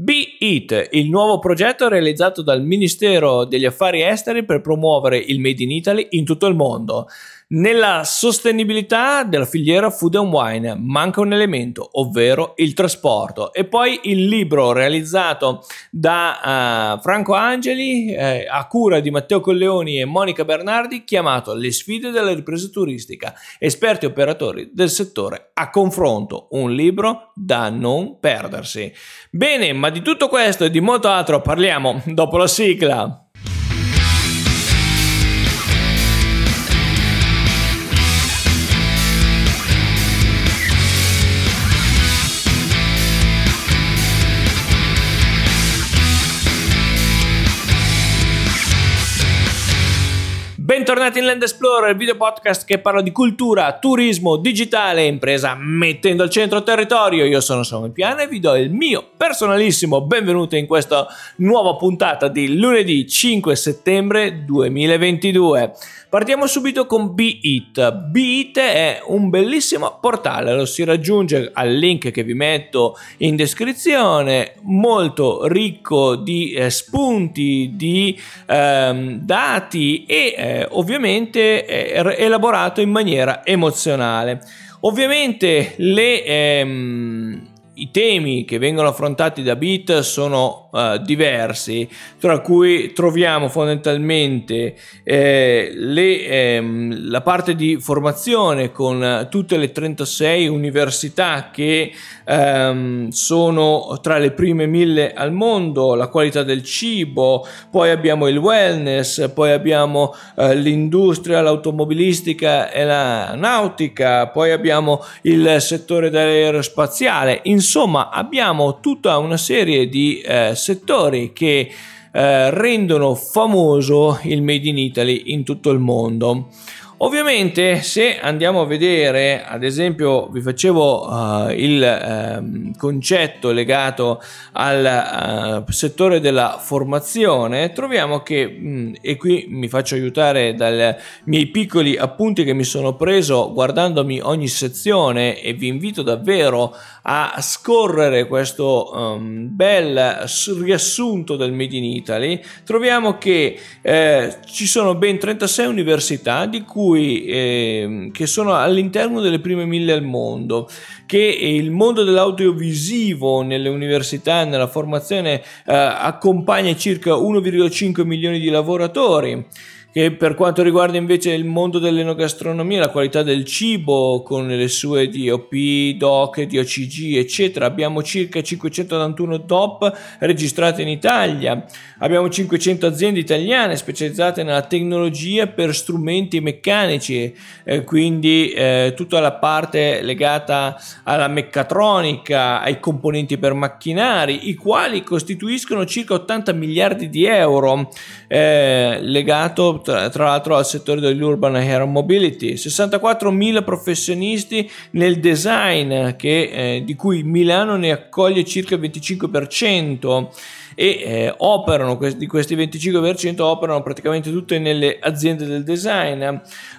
Be It, il nuovo progetto realizzato dal Ministero degli Affari Esteri per promuovere il Made in Italy in tutto il mondo. Nella sostenibilità della filiera food and wine manca un elemento, ovvero il trasporto. E poi il libro realizzato da uh, Franco Angeli eh, a cura di Matteo Colleoni e Monica Bernardi chiamato Le sfide della ripresa turistica, esperti operatori del settore a confronto, un libro da non perdersi. Bene, ma di tutto questo e di molto altro parliamo dopo la sigla. Bentornati in Land Explorer, il video podcast che parla di cultura, turismo, digitale e impresa mettendo al centro territorio. Io sono Samuel Piana e vi do il mio personalissimo benvenuto in questa nuova puntata di lunedì 5 settembre 2022. Partiamo subito con Be It. Be It è un bellissimo portale, lo si raggiunge al link che vi metto in descrizione, molto ricco di eh, spunti, di ehm, dati e eh, ovviamente è elaborato in maniera emozionale. Ovviamente le, ehm, i temi che vengono affrontati da Bit sono uh, diversi, tra cui troviamo fondamentalmente eh, le, ehm, la parte di formazione con tutte le 36 università che ehm, sono tra le prime mille al mondo, la qualità del cibo, poi abbiamo il wellness, poi abbiamo eh, l'industria, l'automobilistica e la nautica, poi abbiamo il settore dell'aerospaziale, insomma abbiamo tutta una serie di eh, settori che eh, rendono famoso il Made in Italy in tutto il mondo. Ovviamente se andiamo a vedere, ad esempio vi facevo uh, il uh, concetto legato al uh, settore della formazione, troviamo che, mh, mm, e qui mi faccio aiutare dai miei piccoli appunti che mi sono preso guardandomi ogni sezione e vi invito davvero a scorrere questo um, bel riassunto del Made in Italy, troviamo che eh, ci sono ben 36 università di cui eh, che sono all'interno delle prime mille al mondo, che il mondo dell'audiovisivo nelle università, nella formazione eh, accompagna circa 1,5 milioni di lavoratori che per quanto riguarda invece il mondo dell'enogastronomia, la qualità del cibo con le sue DOP, DOC, DOCG, eccetera, abbiamo circa 591 DOP registrate in Italia, abbiamo 500 aziende italiane specializzate nella tecnologia per strumenti meccanici, eh, quindi eh, tutta la parte legata alla meccatronica, ai componenti per macchinari, i quali costituiscono circa 80 miliardi di euro eh, legato tra, tra l'altro al settore dell'urban air mobility, 64.000 professionisti nel design che, eh, di cui Milano ne accoglie circa il 25% e eh, operano, di questi 25% operano praticamente tutte nelle aziende del design.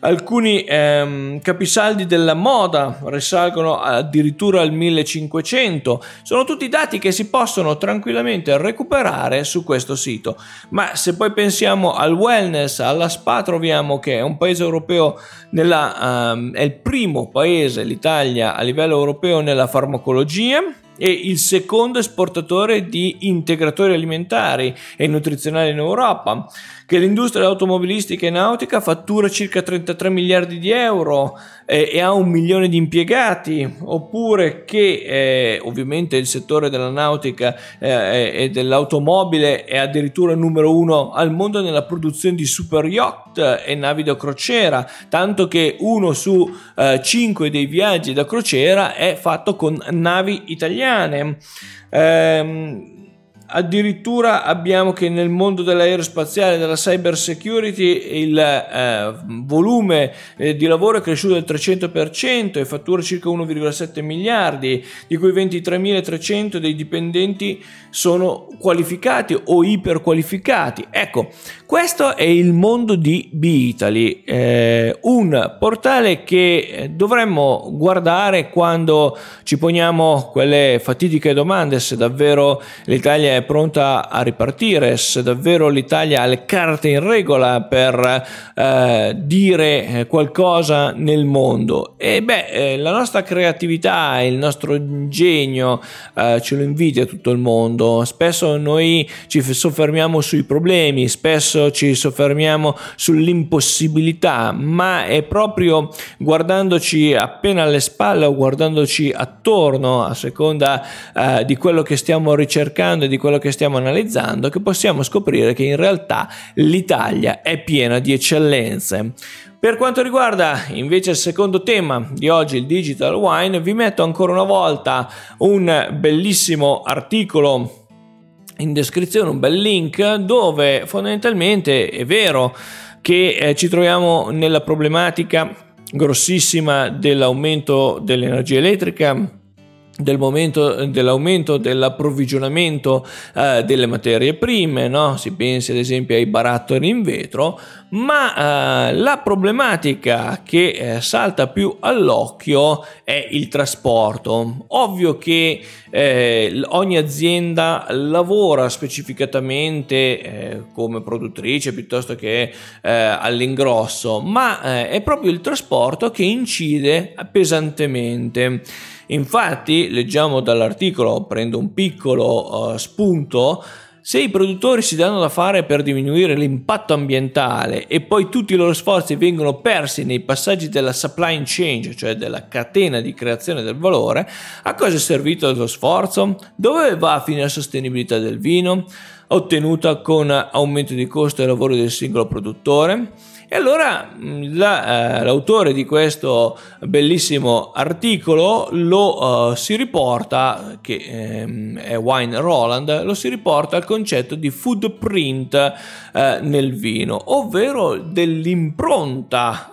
Alcuni ehm, capisaldi della moda risalgono addirittura al 1500. Sono tutti dati che si possono tranquillamente recuperare su questo sito. Ma se poi pensiamo al wellness, alla spa, troviamo che è un paese europeo nella, um, è il primo paese, l'Italia, a livello europeo nella farmacologia è il secondo esportatore di integratori alimentari e nutrizionali in Europa, che l'industria automobilistica e nautica fattura circa 33 miliardi di euro eh, e ha un milione di impiegati, oppure che eh, ovviamente il settore della nautica eh, e dell'automobile è addirittura numero uno al mondo nella produzione di super yacht e navi da crociera, tanto che uno su eh, cinque dei viaggi da crociera è fatto con navi italiane. Ehm, addirittura abbiamo che nel mondo dell'aerospaziale, della cyber security, il eh, volume eh, di lavoro è cresciuto del 300% e fattura circa 1,7 miliardi, di cui 23.300 dei dipendenti sono qualificati o iperqualificati. Ecco, questo è il mondo di B-Italy, eh, un portale che dovremmo guardare quando ci poniamo quelle fatidiche domande se davvero l'Italia è pronta a ripartire, se davvero l'Italia ha le carte in regola per eh, dire qualcosa nel mondo. E beh, eh, la nostra creatività, il nostro ingegno eh, ce lo invidia tutto il mondo. Spesso noi ci soffermiamo sui problemi, spesso ci soffermiamo sull'impossibilità, ma è proprio guardandoci appena alle spalle o guardandoci attorno a seconda eh, di quello che stiamo ricercando e di quello che stiamo analizzando che possiamo scoprire che in realtà l'Italia è piena di eccellenze. Per quanto riguarda invece il secondo tema di oggi, il digital wine, vi metto ancora una volta un bellissimo articolo in descrizione, un bel link dove fondamentalmente è vero che eh, ci troviamo nella problematica grossissima dell'aumento dell'energia elettrica del momento dell'aumento dell'approvvigionamento eh, delle materie prime, no? si pensi ad esempio ai barattoli in vetro, ma eh, la problematica che eh, salta più all'occhio è il trasporto. Ovvio che eh, ogni azienda lavora specificatamente eh, come produttrice piuttosto che eh, all'ingrosso, ma è proprio il trasporto che incide pesantemente. Infatti, leggiamo dall'articolo, prendo un piccolo uh, spunto, se i produttori si danno da fare per diminuire l'impatto ambientale e poi tutti i loro sforzi vengono persi nei passaggi della supply chain, cioè della catena di creazione del valore, a cosa è servito lo sforzo? Dove va a finire la sostenibilità del vino? Ottenuta con aumento di costo e lavoro del singolo produttore? E allora mm, la, eh, l'autore di questo bellissimo articolo lo uh, si riporta, che ehm, è Wine Roland, lo si riporta al concetto di footprint eh, nel vino, ovvero dell'impronta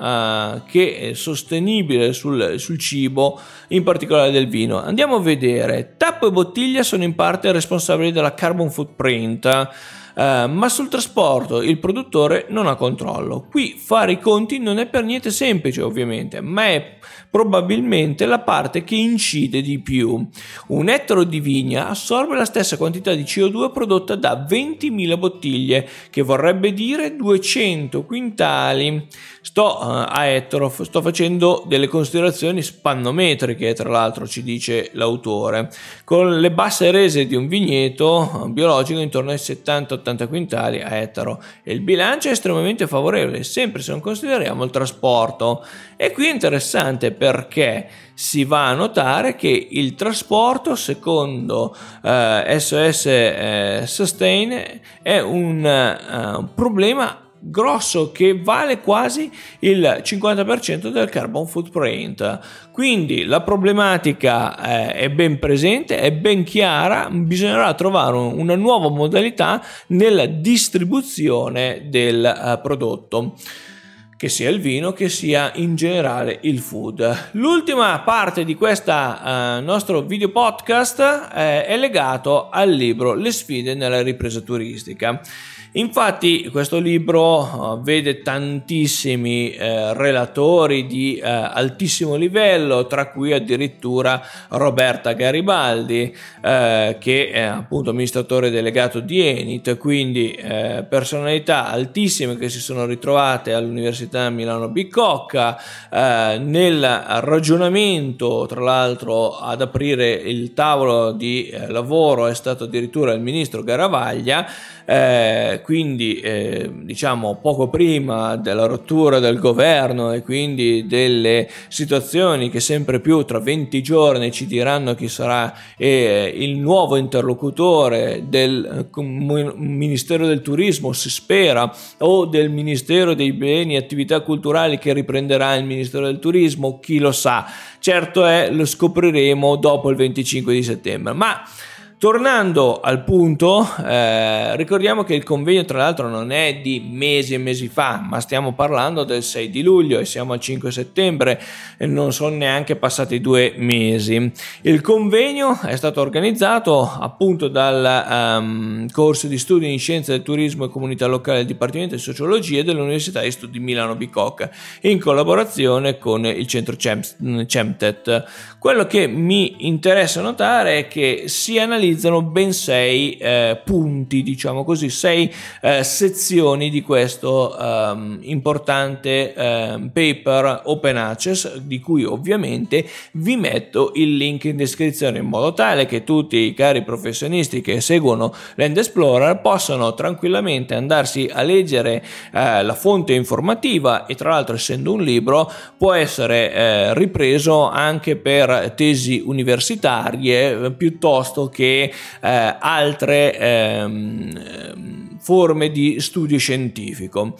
eh, che è sostenibile sul, sul cibo, in particolare del vino. Andiamo a vedere, tappo e bottiglia sono in parte responsabili della carbon footprint. Uh, ma sul trasporto il produttore non ha controllo. Qui fare i conti non è per niente semplice ovviamente, ma è probabilmente la parte che incide di più. Un ettaro di vigna assorbe la stessa quantità di CO2 prodotta da 20.000 bottiglie, che vorrebbe dire 200 quintali. Sto uh, a ettaro, sto facendo delle considerazioni spannometriche, tra l'altro ci dice l'autore, con le basse rese di un vigneto biologico intorno ai 70-80 quintali a ettaro e il bilancio è estremamente favorevole, sempre se non consideriamo il trasporto. E qui è interessante perché si va a notare che il trasporto, secondo eh, SOS eh, Sustain, è un uh, problema grosso che vale quasi il 50% del carbon footprint. Quindi la problematica eh, è ben presente, è ben chiara, bisognerà trovare una nuova modalità nella distribuzione del eh, prodotto che sia il vino, che sia in generale il food. L'ultima parte di questo uh, nostro video podcast eh, è legato al libro Le sfide nella ripresa turistica. Infatti questo libro uh, vede tantissimi eh, relatori di eh, altissimo livello, tra cui addirittura Roberta Garibaldi, eh, che è appunto amministratore delegato di Enit, quindi eh, personalità altissime che si sono ritrovate all'Università Milano Bicocca eh, nel ragionamento, tra l'altro ad aprire il tavolo di eh, lavoro è stato addirittura il ministro Garavaglia eh, quindi eh, diciamo poco prima della rottura del governo e quindi delle situazioni che sempre più tra 20 giorni ci diranno chi sarà eh, il nuovo interlocutore del eh, Ministero del Turismo, si spera, o del Ministero dei Beni e Attività Culturali che riprenderà il Ministero del Turismo, chi lo sa. Certo è, lo scopriremo dopo il 25 di settembre, ma Tornando al punto, eh, ricordiamo che il convegno tra l'altro non è di mesi e mesi fa, ma stiamo parlando del 6 di luglio e siamo al 5 settembre e non sono neanche passati due mesi. Il convegno è stato organizzato appunto dal um, corso di studi in scienze del turismo e comunità locale del Dipartimento di Sociologia dell'Università di Studi Milano Bicocca in collaborazione con il centro CEMTET. Quello che mi interessa notare è che si analizza analizzano ben sei eh, punti, diciamo così, sei eh, sezioni di questo um, importante um, paper Open Access, di cui ovviamente vi metto il link in descrizione in modo tale che tutti i cari professionisti che seguono Land Explorer possano tranquillamente andarsi a leggere eh, la fonte informativa e tra l'altro essendo un libro può essere eh, ripreso anche per tesi universitarie piuttosto che eh, altre ehm, forme di studio scientifico.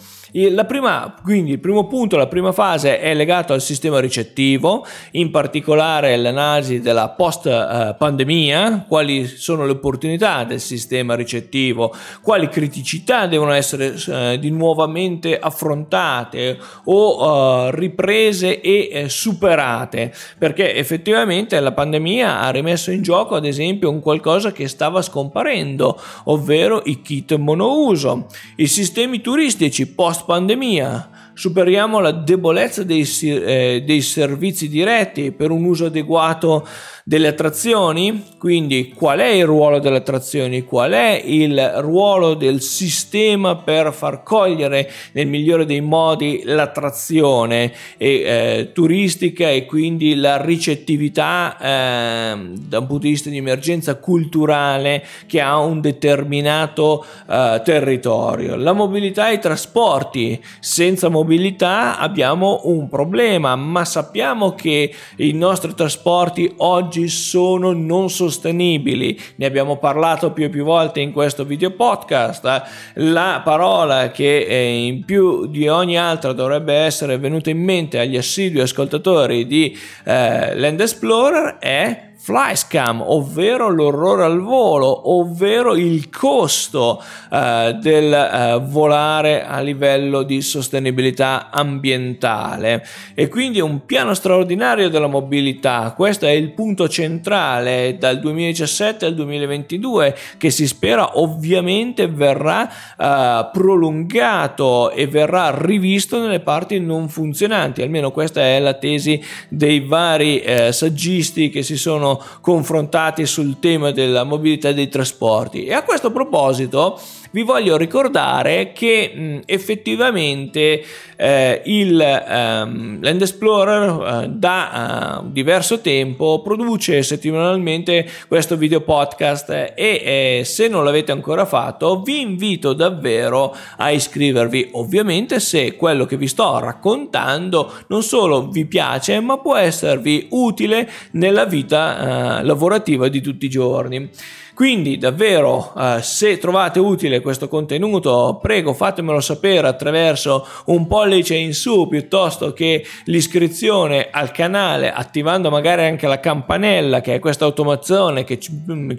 Prima, quindi il primo punto, la prima fase è legato al sistema ricettivo, in particolare l'analisi della post eh, pandemia, quali sono le opportunità del sistema ricettivo, quali criticità devono essere eh, di nuovamente affrontate o uh, riprese e eh, superate, perché effettivamente la pandemia ha rimesso in gioco ad esempio un qualcosa che stava scomparendo, ovvero i kit monouso, i sistemi turistici post pandemia superiamo la debolezza dei, eh, dei, servizi diretti per un uso adeguato delle attrazioni, quindi qual è il ruolo delle attrazioni, qual è il ruolo del sistema per far cogliere nel migliore dei modi l'attrazione e, eh, turistica e quindi la ricettività eh, da un punto di vista di emergenza culturale che ha un determinato eh, territorio. La mobilità e i trasporti, senza mobilità mobilità abbiamo un problema, ma sappiamo che i nostri trasporti oggi sono non sostenibili. Ne abbiamo parlato più e più volte in questo video podcast. La parola che eh, in più di ogni altra dovrebbe essere venuta in mente agli assidui ascoltatori di eh, Land Explorer è flyscam, ovvero l'orrore al volo, ovvero il costo eh, del eh, volare a livello di sostenibilità ambientale. E quindi un piano straordinario della mobilità. Questo è il punto centrale. Dal 2017 al 2022 che si spera ovviamente verrà eh, prolungato e verrà rivisto nelle parti non funzionanti, almeno questa è la tesi dei vari eh, saggisti che si sono confrontati sul tema della mobilità dei trasporti. E a questo proposito vi voglio ricordare che mh, effettivamente eh, il um, Land Explorer eh, da uh, diverso tempo produce settimanalmente questo video podcast e eh, se non l'avete ancora fatto vi invito davvero a iscrivervi ovviamente se quello che vi sto raccontando non solo vi piace ma può esservi utile nella vita uh, lavorativa di tutti i giorni. Quindi davvero eh, se trovate utile questo contenuto prego fatemelo sapere attraverso un pollice in su piuttosto che l'iscrizione al canale attivando magari anche la campanella che è questa automazione che ci,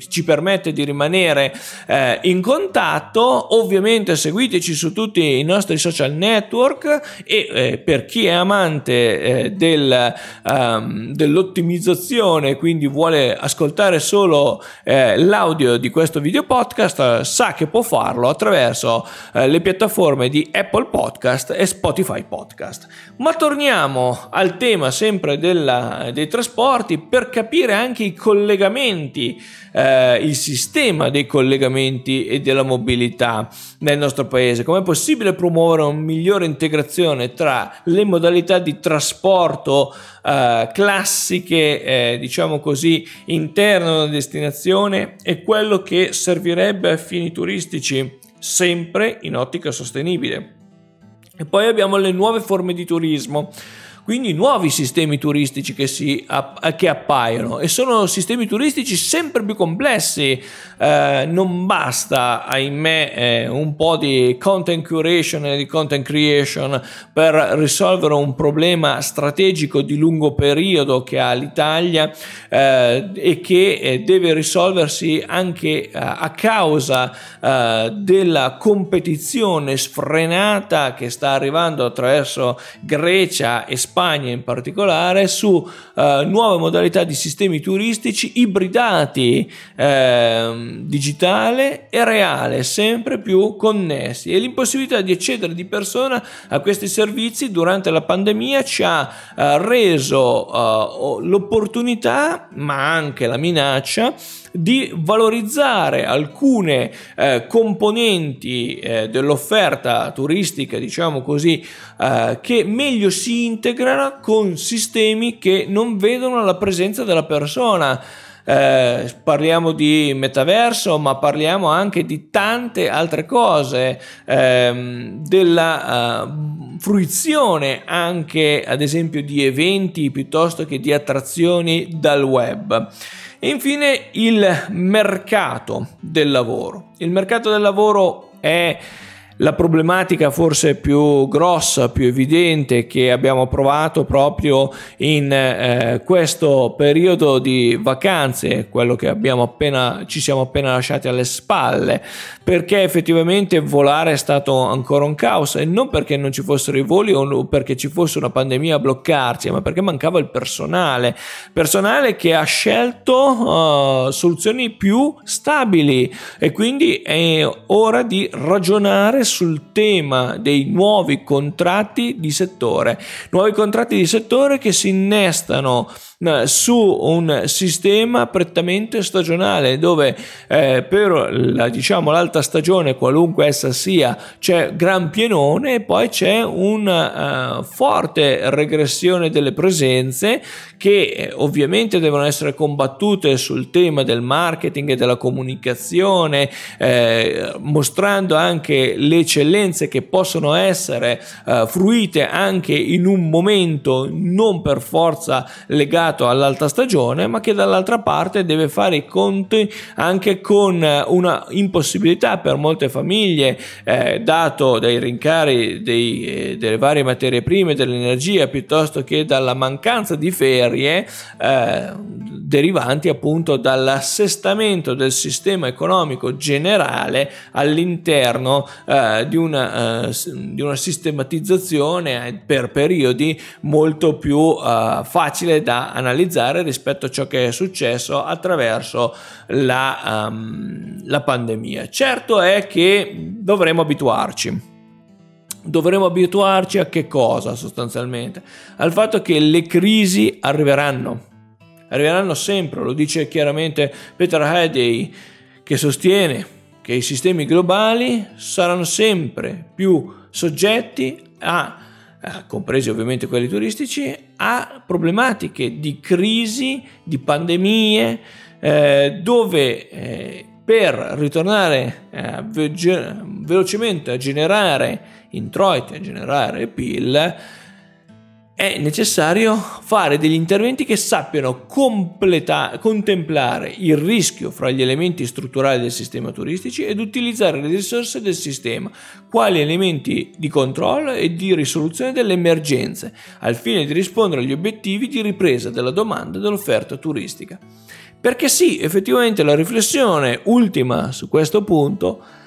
ci permette di rimanere eh, in contatto. Ovviamente seguiteci su tutti i nostri social network e eh, per chi è amante eh, del, um, dell'ottimizzazione quindi vuole ascoltare solo eh, l'audio l'audio di questo video podcast eh, sa che può farlo attraverso eh, le piattaforme di Apple Podcast e Spotify Podcast. Ma torniamo al tema sempre della, dei trasporti per capire anche i collegamenti, eh, il sistema dei collegamenti e della mobilità nel nostro paese. Com'è possibile promuovere una migliore integrazione tra le modalità di trasporto eh, classiche, eh, diciamo così, interno alla destinazione e quello che servirebbe a fini turistici, sempre in ottica sostenibile. E poi abbiamo le nuove forme di turismo quindi nuovi sistemi turistici che, si, che appaiono e sono sistemi turistici sempre più complessi. Eh, non basta, ahimè, eh, un po' di content curation e di content creation per risolvere un problema strategico di lungo periodo che ha l'Italia eh, e che eh, deve risolversi anche eh, a causa eh, della competizione sfrenata che sta arrivando attraverso Grecia e Spagna in particolare su eh, nuove modalità di sistemi turistici ibridati eh, digitale e reale sempre più connessi. E l'impossibilità di accedere di persona a questi servizi durante la pandemia ci ha eh, reso eh, l'opportunità ma anche la minaccia di valorizzare alcune eh, componenti eh, dell'offerta turistica, diciamo così, eh, che meglio si integrano con sistemi che non vedono la presenza della persona. Eh, parliamo di metaverso, ma parliamo anche di tante altre cose, ehm, della uh, fruizione anche ad esempio di eventi piuttosto che di attrazioni dal web. E infine il mercato del lavoro. Il mercato del lavoro è la problematica forse più grossa, più evidente che abbiamo provato proprio in eh, questo periodo di vacanze, quello che abbiamo appena, ci siamo appena lasciati alle spalle, perché effettivamente volare è stato ancora un caos e non perché non ci fossero i voli o perché ci fosse una pandemia a bloccarci, ma perché mancava il personale, personale che ha scelto uh, soluzioni più stabili e quindi è ora di ragionare sul tema dei nuovi contratti di settore, nuovi contratti di settore che si innestano su un sistema prettamente stagionale dove eh, per la, diciamo, l'alta stagione qualunque essa sia c'è gran pienone e poi c'è una uh, forte regressione delle presenze che eh, ovviamente devono essere combattute sul tema del marketing e della comunicazione eh, mostrando anche le eccellenze che possono essere uh, fruite anche in un momento non per forza legato legato all'alta stagione, ma che dall'altra parte deve fare i conti anche con eh, una impossibilità per molte famiglie, eh, dato dai rincari dei, eh, delle varie materie prime, dell'energia, piuttosto che dalla mancanza di ferie eh, derivanti appunto dall'assestamento del sistema economico generale all'interno eh, di, una, eh, di, una, sistematizzazione per periodi molto più facile da analizzare rispetto a ciò che è successo attraverso la, um, la pandemia. Certo è che dovremo abituarci. Dovremo abituarci a che cosa sostanzialmente? Al fatto che le crisi arriveranno. Arriveranno sempre, lo dice chiaramente Peter Headey, che sostiene che i sistemi globali saranno sempre più soggetti a eh, compresi ovviamente quelli turistici, a problematiche di crisi, di pandemie, eh, dove eh, per ritornare eh, velocemente a generare introiti, a generare PIL, è necessario fare degli interventi che sappiano completa- contemplare il rischio fra gli elementi strutturali del sistema turistici ed utilizzare le risorse del sistema quali elementi di controllo e di risoluzione delle emergenze al fine di rispondere agli obiettivi di ripresa della domanda e dell'offerta turistica. Perché sì, effettivamente la riflessione ultima su questo punto è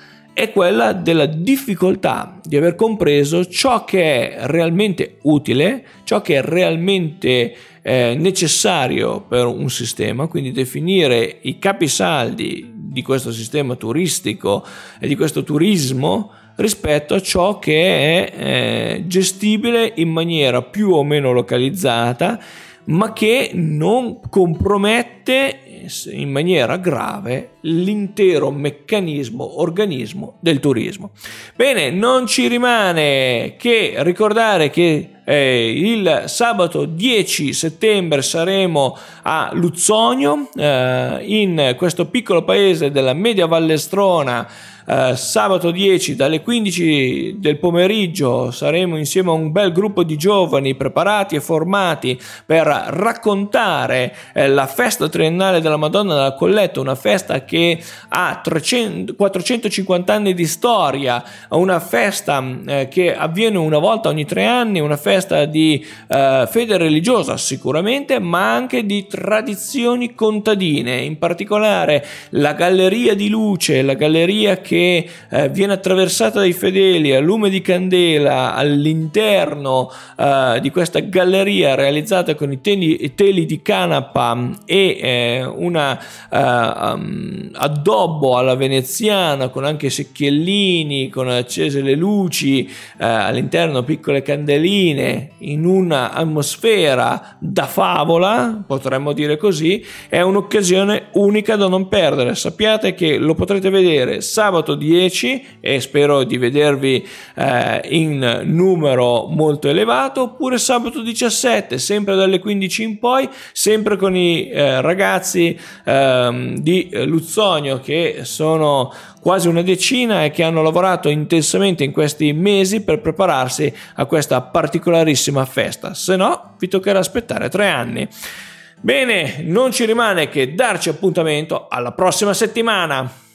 quella della difficoltà di aver compreso ciò che è realmente utile, ciò che è realmente eh, necessario per un sistema, quindi definire i capisaldi di questo sistema turistico e di questo turismo rispetto a ciò che è eh, gestibile in maniera più o meno localizzata ma che non compromette in maniera grave l'intero meccanismo, organismo del turismo. Bene, non ci rimane che ricordare che eh, il sabato 10 settembre saremo a Luzzonio, eh, in questo piccolo paese della Media Vallestrona eh, sabato 10 dalle 15 del pomeriggio saremo insieme a un bel gruppo di giovani preparati e formati per raccontare eh, la festa triennale della Madonna della Colletta, una festa che ha 300, 450 anni di storia, una festa eh, che avviene una volta ogni tre anni, una festa di eh, fede religiosa sicuramente, ma anche di tradizioni contadine, in particolare la galleria di luce, la galleria che che eh, viene attraversata dai fedeli a lume di candela all'interno eh, di questa galleria realizzata con i teli, teli di canapa e eh, una um, addobbo alla veneziana con anche secchiellini, con accese le luci, eh, all'interno piccole candeline in un'atmosfera da favola, potremmo dire così, è un'occasione unica da non perdere. Sappiate che lo potrete vedere sabato sabato 10 e spero di vedervi eh, in numero molto elevato oppure sabato 17 sempre dalle 15 in poi sempre con i eh, ragazzi eh, di Luzzonio che sono quasi una decina e che hanno lavorato intensamente in questi mesi per prepararsi a questa particolarissima festa se no vi toccherà aspettare tre anni Bene, non ci rimane che darci appuntamento alla prossima settimana.